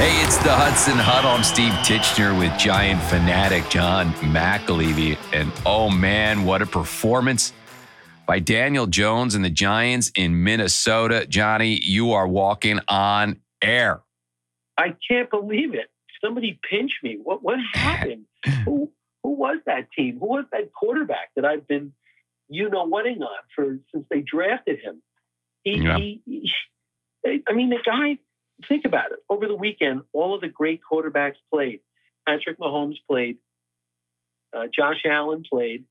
Hey, it's the Hudson Huddle. I'm Steve Titchener with Giant fanatic John McAlevey. And oh man, what a performance by Daniel Jones and the Giants in Minnesota. Johnny, you are walking on air. I can't believe it. Somebody pinched me. What what happened? who who was that team? Who was that quarterback that I've been you know whatting on for since they drafted him? He, yeah. he, he I mean the guy think about it. Over the weekend, all of the great quarterbacks played. Patrick Mahomes played. Uh, Josh Allen played.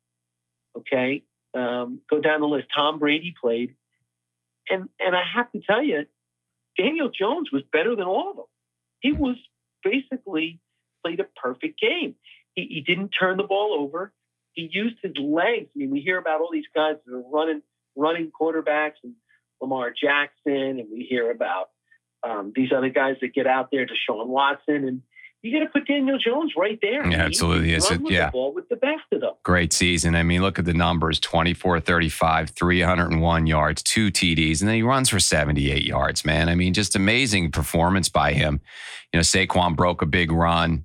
Okay, um, go down the list. Tom Brady played, and and I have to tell you, Daniel Jones was better than all of them. He was basically played a perfect game. He, he didn't turn the ball over. He used his legs. I mean, we hear about all these guys that are running running quarterbacks and Lamar Jackson, and we hear about um, these other guys that get out there, Deshaun Watson, and you got to put Daniel Jones right there. Yeah, absolutely. Yes, it, yeah. The ball with the best of them. Great season. I mean, look at the numbers 24 35, 301 yards, two TDs, and then he runs for 78 yards, man. I mean, just amazing performance by him. You know, Saquon broke a big run.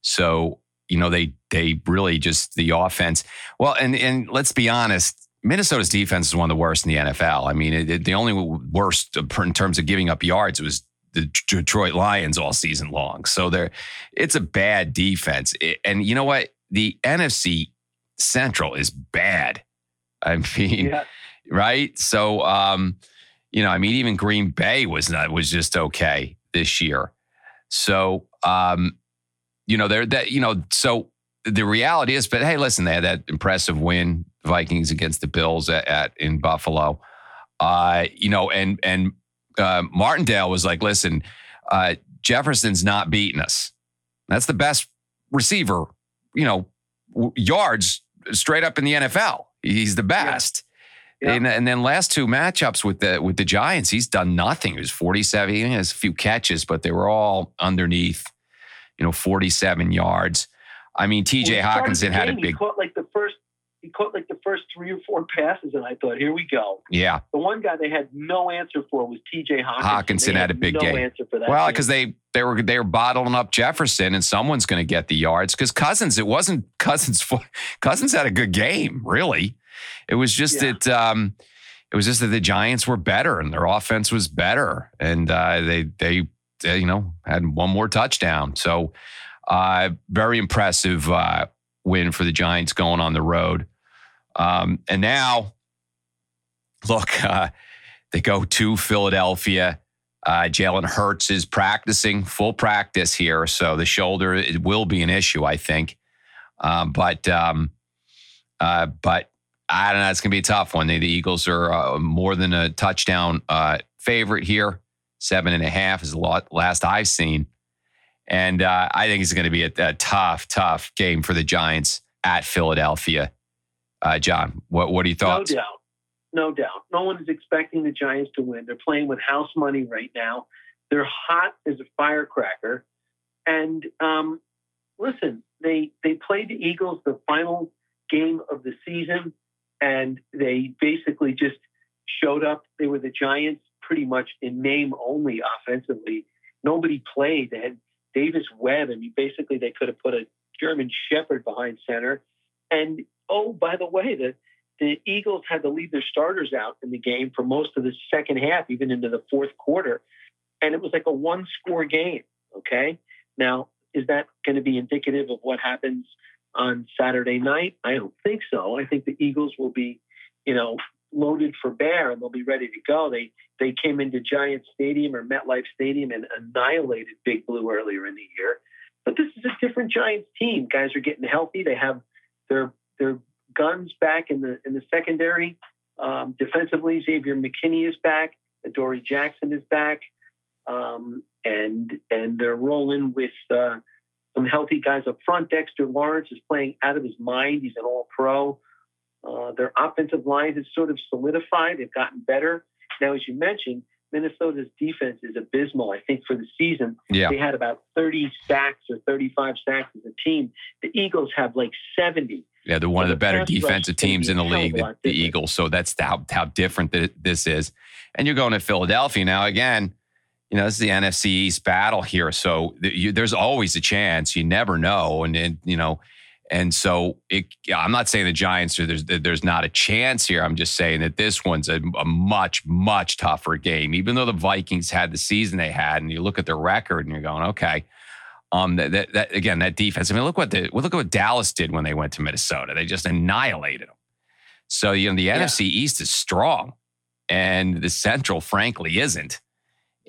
So, you know, they they really just the offense. Well, and and let's be honest, Minnesota's defense is one of the worst in the NFL. I mean, it, it, the only worst in terms of giving up yards was the Detroit Lions all season long. So there, it's a bad defense. And you know what? The NFC Central is bad. I mean, yeah. right? So, um, you know, I mean, even Green Bay was not was just okay this year. So, um, you know, they're that you know, so the reality is, but hey, listen, they had that impressive win, Vikings against the Bills at, at in Buffalo. Uh, you know, and and uh, Martindale was like, listen, uh, Jefferson's not beating us. That's the best receiver, you know, w- yards straight up in the NFL. He's the best. Yeah. Yeah. And, and, then last two matchups with the with the Giants, he's done nothing. He was 47. He has a few catches, but they were all underneath, you know, 47 yards. I mean, TJ well, Hockenson had a big. He caught like the first he caught like the first three or four passes, and I thought, here we go. Yeah. The one guy they had no answer for was T.J. Hockenson. Hockenson had, had, a big no game. Answer for that well, because they they were they were bottling up Jefferson, and someone's going to get the yards. Because Cousins, it wasn't Cousins. Cousins had a good game, really. It was just yeah. that. Um, it was just that the Giants were better and their offense was better, and uh, they, they they you know had one more touchdown. So uh, very impressive uh, win for the Giants going on the road. Um, and now, look, uh, they go to Philadelphia. Uh, Jalen Hurts is practicing full practice here, so the shoulder it will be an issue, I think. Um, but um, uh, but I don't know. It's going to be a tough one. the Eagles are uh, more than a touchdown uh, favorite here. Seven and a half is the last I've seen, and uh, I think it's going to be a, a tough, tough game for the Giants at Philadelphia. Uh, John, what what are your thoughts? No doubt, no doubt. No one is expecting the Giants to win. They're playing with house money right now. They're hot as a firecracker, and um, listen, they they played the Eagles the final game of the season, and they basically just showed up. They were the Giants pretty much in name only offensively. Nobody played. They had Davis Webb. I mean, basically, they could have put a German Shepherd behind center. And oh, by the way, the the Eagles had to leave their starters out in the game for most of the second half, even into the fourth quarter. And it was like a one score game. Okay. Now, is that going to be indicative of what happens on Saturday night? I don't think so. I think the Eagles will be, you know, loaded for bear and they'll be ready to go. They they came into Giant Stadium or MetLife Stadium and annihilated Big Blue earlier in the year. But this is a different Giants team. Guys are getting healthy. They have their their guns back in the in the secondary. Um, defensively, Xavier McKinney is back. Dory Jackson is back, um, and and they're rolling with uh, some healthy guys up front. Dexter Lawrence is playing out of his mind. He's an All Pro. Uh, their offensive line has sort of solidified. They've gotten better. Now, as you mentioned, Minnesota's defense is abysmal. I think for the season, yeah. they had about 30 sacks or 35 sacks as a team. The Eagles have like 70. Yeah, they're one so of the, the better defensive teams in the league, the, the Eagles. So that's how, how different this is. And you're going to Philadelphia now. Again, you know, this is the NFC East battle here. So you, there's always a chance. You never know. And, and you know, and so it, I'm not saying the Giants are there's there's not a chance here. I'm just saying that this one's a, a, much much tougher game. Even though the Vikings had the season they had, and you look at their record and you're going, okay, um, that, that, that again that defense. I mean, look what the look at what Dallas did when they went to Minnesota. They just annihilated them. So you know the yeah. NFC East is strong, and the Central, frankly, isn't.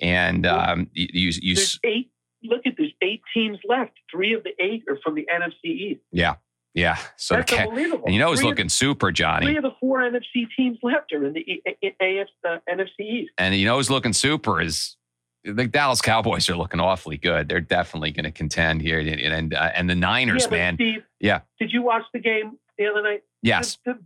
And um, you you, there's eight. Look at there's eight teams left. Three of the eight are from the NFC East. Yeah, yeah. So that's unbelievable. And you know, it's looking of, super, Johnny. Three of the four NFC teams left are in the AF, uh, NFC East. And you know, who's looking super is the Dallas Cowboys are looking awfully good. They're definitely going to contend here, and and, uh, and the Niners, yeah, man. Steve, yeah. Did you watch the game the other night? Yes. The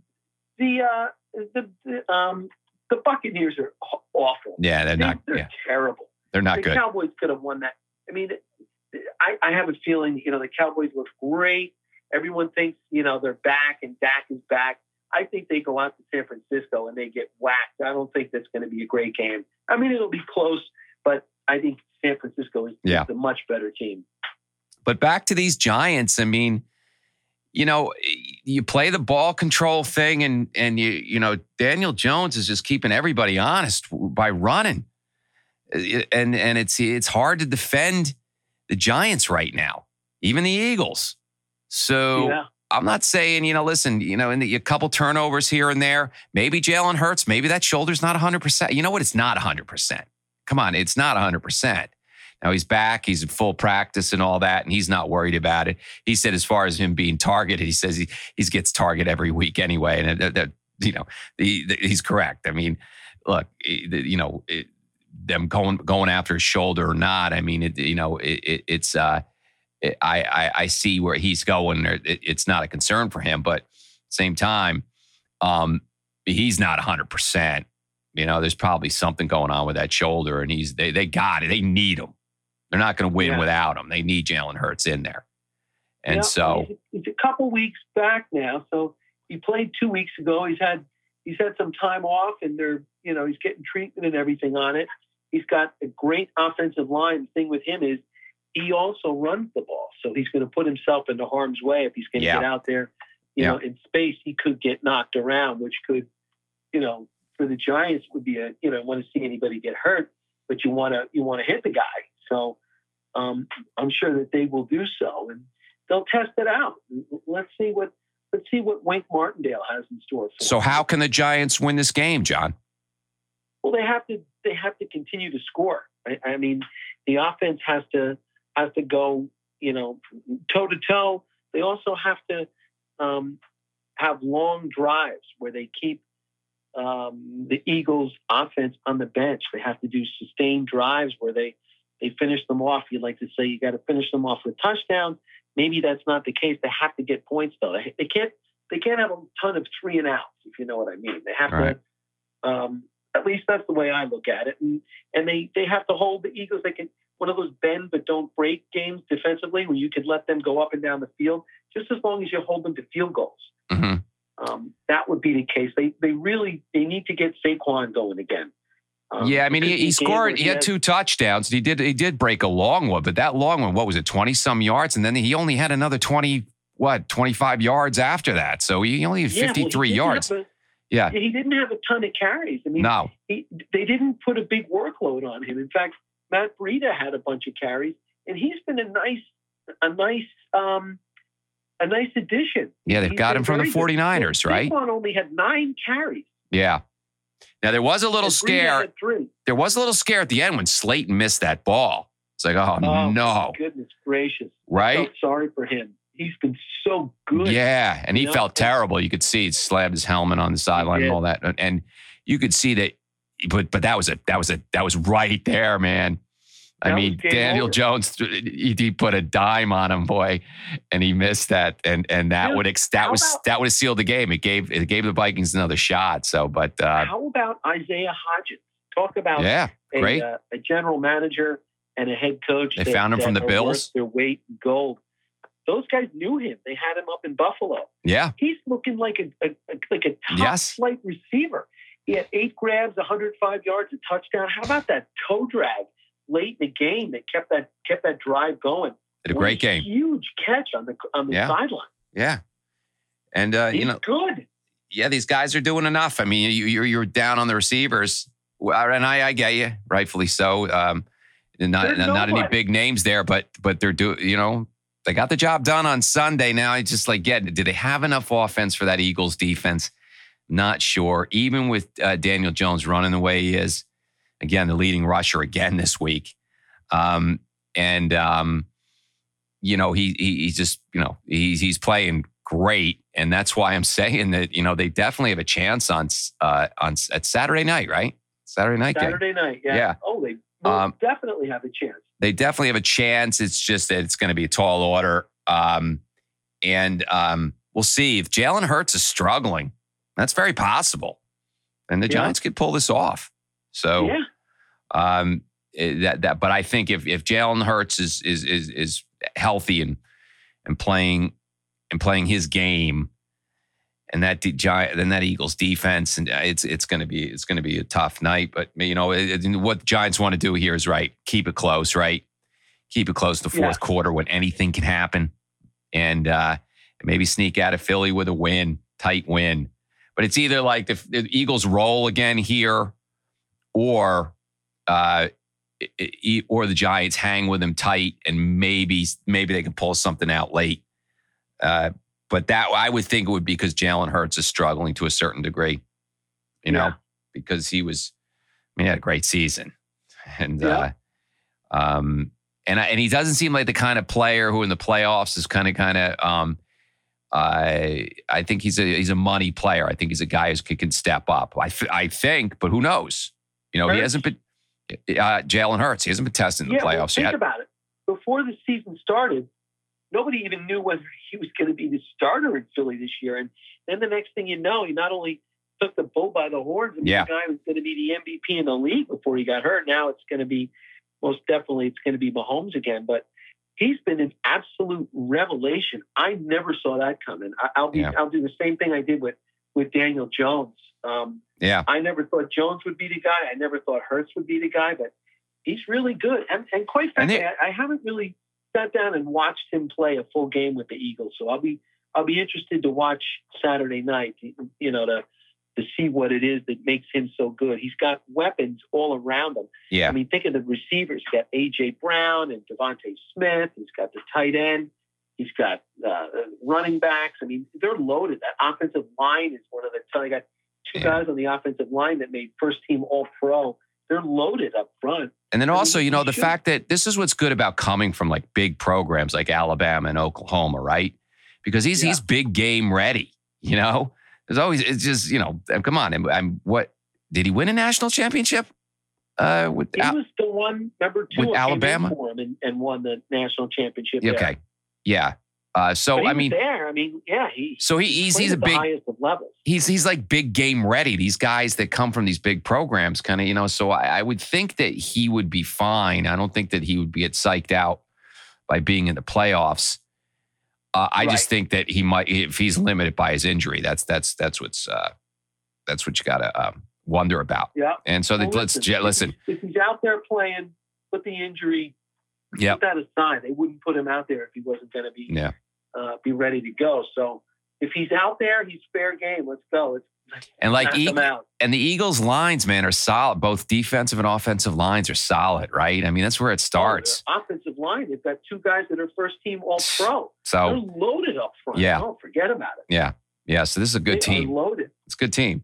the uh, the, the um the Buccaneers are awful. Yeah, they're they, not. They're yeah. terrible. They're not the good. The Cowboys could have won that. I mean, I, I have a feeling, you know, the Cowboys look great. Everyone thinks, you know, they're back and Dak is back. I think they go out to San Francisco and they get whacked. I don't think that's going to be a great game. I mean, it'll be close, but I think San Francisco is, yeah. a much better team. But back to these Giants, I mean, you know, you play the ball control thing and and you you know, Daniel Jones is just keeping everybody honest by running. Uh, and and it's it's hard to defend the Giants right now, even the Eagles. So yeah. I'm not saying, you know, listen, you know, in the, a couple turnovers here and there, maybe Jalen Hurts, maybe that shoulder's not 100%. You know what? It's not 100%. Come on, it's not 100%. Now he's back, he's in full practice and all that, and he's not worried about it. He said, as far as him being targeted, he says he, he gets target every week anyway. And that, that you know, the, he's correct. I mean, look, you know, it, them going going after his shoulder or not. I mean, it, you know, it, it's uh, it, I, I, I see where he's going. it's not a concern for him, but same time, um, he's not hundred percent. You know, there's probably something going on with that shoulder, and he's they they got it. They need him. They're not going to win yeah. without him. They need Jalen Hurts in there, and yeah, so it's a couple weeks back now. So he played two weeks ago. He's had he's had some time off, and they're you know he's getting treatment and everything on it. He's got a great offensive line. The thing with him is he also runs the ball. So he's going to put himself into harm's way if he's going to yeah. get out there. You yeah. know, in space, he could get knocked around, which could, you know, for the Giants would be a, you know, want to see anybody get hurt, but you want to, you want to hit the guy. So um, I'm sure that they will do so and they'll test it out. Let's see what, let's see what Wink Martindale has in store. so them. how can the Giants win this game, John? Well, they have to they have to continue to score. I, I mean, the offense has to has to go, you know, toe to toe. They also have to um, have long drives where they keep um, the Eagles' offense on the bench. They have to do sustained drives where they they finish them off. You'd like to say you got to finish them off with touchdowns. Maybe that's not the case. They have to get points though. They, they can't they can't have a ton of three and outs if you know what I mean. They have to. Um, at least that's the way I look at it. And and they they have to hold the Eagles. They can one of those bend but don't break games defensively, where you could let them go up and down the field just as long as you hold them to field goals. Mm-hmm. Um, that would be the case. They they really they need to get Saquon going again. Um, yeah, I mean he, he scored. He had two touchdowns. He did he did break a long one, but that long one, what was it, twenty some yards, and then he only had another twenty what twenty five yards after that. So he only had fifty three yeah, well, yards. A, yeah, he didn't have a ton of carries. I mean, no, he, they didn't put a big workload on him. In fact, Matt Breida had a bunch of carries, and he's been a nice, a nice, um, a nice addition. Yeah, they've He's got him from the very good. 49ers, right? Saquon only had nine carries. Yeah. Now there was a little and scare. three. There was a little scare at the end when Slayton missed that ball. It's like, oh, Oh, no, Goodness gracious! right? Felt sorry for him. He's been so good. Yeah, and he You know? felt terrible. You could see he slammed his helmet on the sideline and all that, and, you could see that. But but that was a that was a that was right there, man. I That mean, Daniel over. Jones, he, he put a dime on him, boy, and he missed that, and and that Dude, would ex, that was about- that would have sealed the game. It gave it gave the Vikings another shot. So, but uh, How about Isaiah Hodgins? Talk about yeah, a, great. uh, a general manager and a head coach. They that- found him from the Bills? Their weight in gold. Those guys knew him. They had him up in Buffalo. yeah, He's looking like a, a, a like a top Yes. flight receiver. He had eight grabs, 105 yards, a touchdown. How about that toe drag late in the game that kept that kept that drive going. Did a What great game. Huge catch on the on the Yeah. sideline. Yeah. And uh, He's you know, good. yeah, these guys are doing enough. I mean, you, you're you're down on the receivers, Well, and I, I get you, rightfully so. Um, not not any big names there, but but they're do you know they got the job done on Sunday. Now I just like get did they have enough offense for that Eagles defense? Not sure. Even with uh, Daniel Jones running the way he is, again the leading rusher again this week, um, and um, you know he, he he's just you know he's he's playing great, and that's why I'm saying that you know they definitely have a chance on uh, on at Saturday night, right? Saturday night game. Saturday night. Yeah. Yeah. Oh, they Um, definitely have a chance. They definitely have a chance. It's just that it's going to be a tall order, um, and um, we'll see if Jalen Hurts is struggling. That's very possible, and the Yeah. Giants could pull this off. So. yeah. Um, eh, that that, but I think if if Jalen Hurts is is is is healthy and and playing and playing his game, and that de- giant then that Eagles defense, and uh, it's it's going to be it's going to be a tough night. But you know it, it- what Giants want to do here is right. Keep it close, right? Keep it close to fourth Yeah. quarter when anything can happen, and uh, maybe sneak out of Philly with a win, tight win. But it's either like the, the Eagles roll again here, or uh, or the Giants hang with them tight, and maybe maybe they can pull something out late. Uh, but that I would think it would be because Jalen Hurts is struggling to a certain degree, you know, Yeah. because he was, I mean, he had a great season, and Yeah. uh, um, and I, and he doesn't seem like the kind of player who in the playoffs is kind of kind of um, I I think he's a he's a money player. I think he's a guy who can, can step up. I th- I think, but who knows? You know, he hasn't been uh, Jalen Hurts. He hasn't been tested in the yeah, well, playoffs think yet. about it. Before the season started, nobody even knew whether he was going to be the starter in Philly this year. And then the next thing you know, he not only took the bull by the horns and Yeah. the guy was going to be the MVP in the league before he got hurt. Now it's going to be most definitely it's going to be Mahomes again. But he's been an absolute revelation. I never saw that coming. I, I'll be Yeah. I'll do the same thing I did with with Daniel Jones. Um, yeah, I never thought Jones would be the guy. I never thought Hurts would be the guy, but he's really good. And, and quite And frankly, they- I, I haven't really sat down and watched him play a full game with the Eagles. So I'll be I'll be interested to watch Saturday night. You know to to see what it is that makes him so good. He's got weapons all around him. yeah. I mean, think of the receivers. He's got AJ Brown and DeVonta Smith. He's got the tight end. He's got uh, running backs. I mean, they're loaded. That offensive line is one of the. I got two Yeah. guys on the offensive line that made first team All Pro. They're loaded up front. And then I mean, also, you know, the should- fact that this is what's good about coming from like big programs like Alabama and Oklahoma, right? Because he's Yeah. he's big game ready. You know, there's always it's just you know, come on, I'm, I'm what did he win a national championship? Uh, with He Al- was the one number two With Alabama? for him and, and won the national championship. Yeah, there. okay, yeah. Uh, so I mean, there. I mean, yeah, he so he, he's he's a big highest of levels. he's he's like big game ready. These guys that come from these big programs, kind of, you know. So I, I would think that he would be fine. I don't think that he would be get psyched out by being in the playoffs. Uh, I just think that he might, if he's limited by his injury, that's that's that's what's uh, that's what you got to um, wonder about. Yeah. And so they, Well, let's listen. If he's out there playing, with the injury, Yep. put that aside. They wouldn't put him out there if he wasn't going to be Yeah. uh, be ready to go. So if he's out there, he's fair game. Let's go. Let's And like E- and the Eagles lines, man, are solid. Both defensive and offensive lines are solid, right? I mean, that's where it starts. Oh, offensive line. They've got two guys that are first team All Pro. They're So loaded up front. Yeah. Don't forget about it. yeah, Yeah. so this is a good They team. loaded. It's a good team,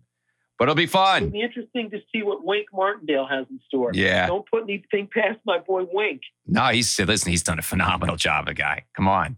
but it'll be fun. It'll be interesting to see what Wink Martindale has in store. Yeah. Don't put anything past my boy Wink. No, he's listen. He's done a phenomenal job. The guy, come on,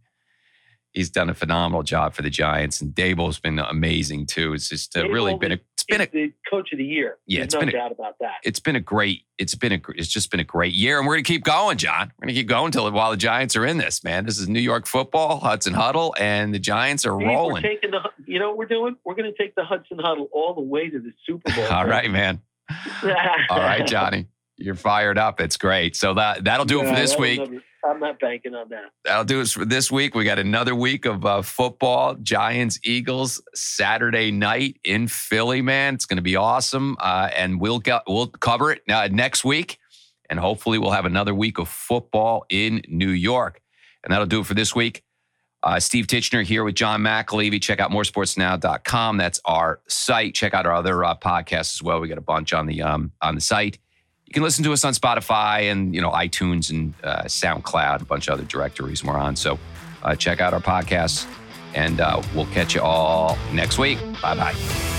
he's done a phenomenal job for the Giants, and Daboll's been amazing too. It's just uh, really been a. It's been a. The coach of the year. Yeah, There's it's no been a- doubt about that. It's been a great. It's been a. It's just been a great year, and we're gonna keep going, John. We're gonna keep going till while the Giants are in this. Man, this is New York football, Hudson Huddle, and the Giants are Steve, We're rolling. taking the, you know what we're doing? We're going to take the Hudson Huddle all the way to the Super Bowl. All right, man. All right, Johnny. You're fired up. It's great. So that that'll do it for this week. never- I'm not banking on that. That'll do it for this week. We got another week of uh, football, Giants, Eagles, Saturday night in Philly. Man, it's going to be awesome, uh, and we'll go, we'll cover it uh, next week. And hopefully, we'll have another week of football in New York. And that'll do it for this week. Uh, Steve Titchener here with John McAlevey. Check out moresportsnow.com. That's our site. Check out our other uh, podcasts as well. We got a bunch on the um, on the site. Can listen to us on Spotify and you know iTunes and uh, SoundCloud, a bunch of other directories we're on. So uh, check out our podcasts, and uh, we'll catch you all next week. Bye bye.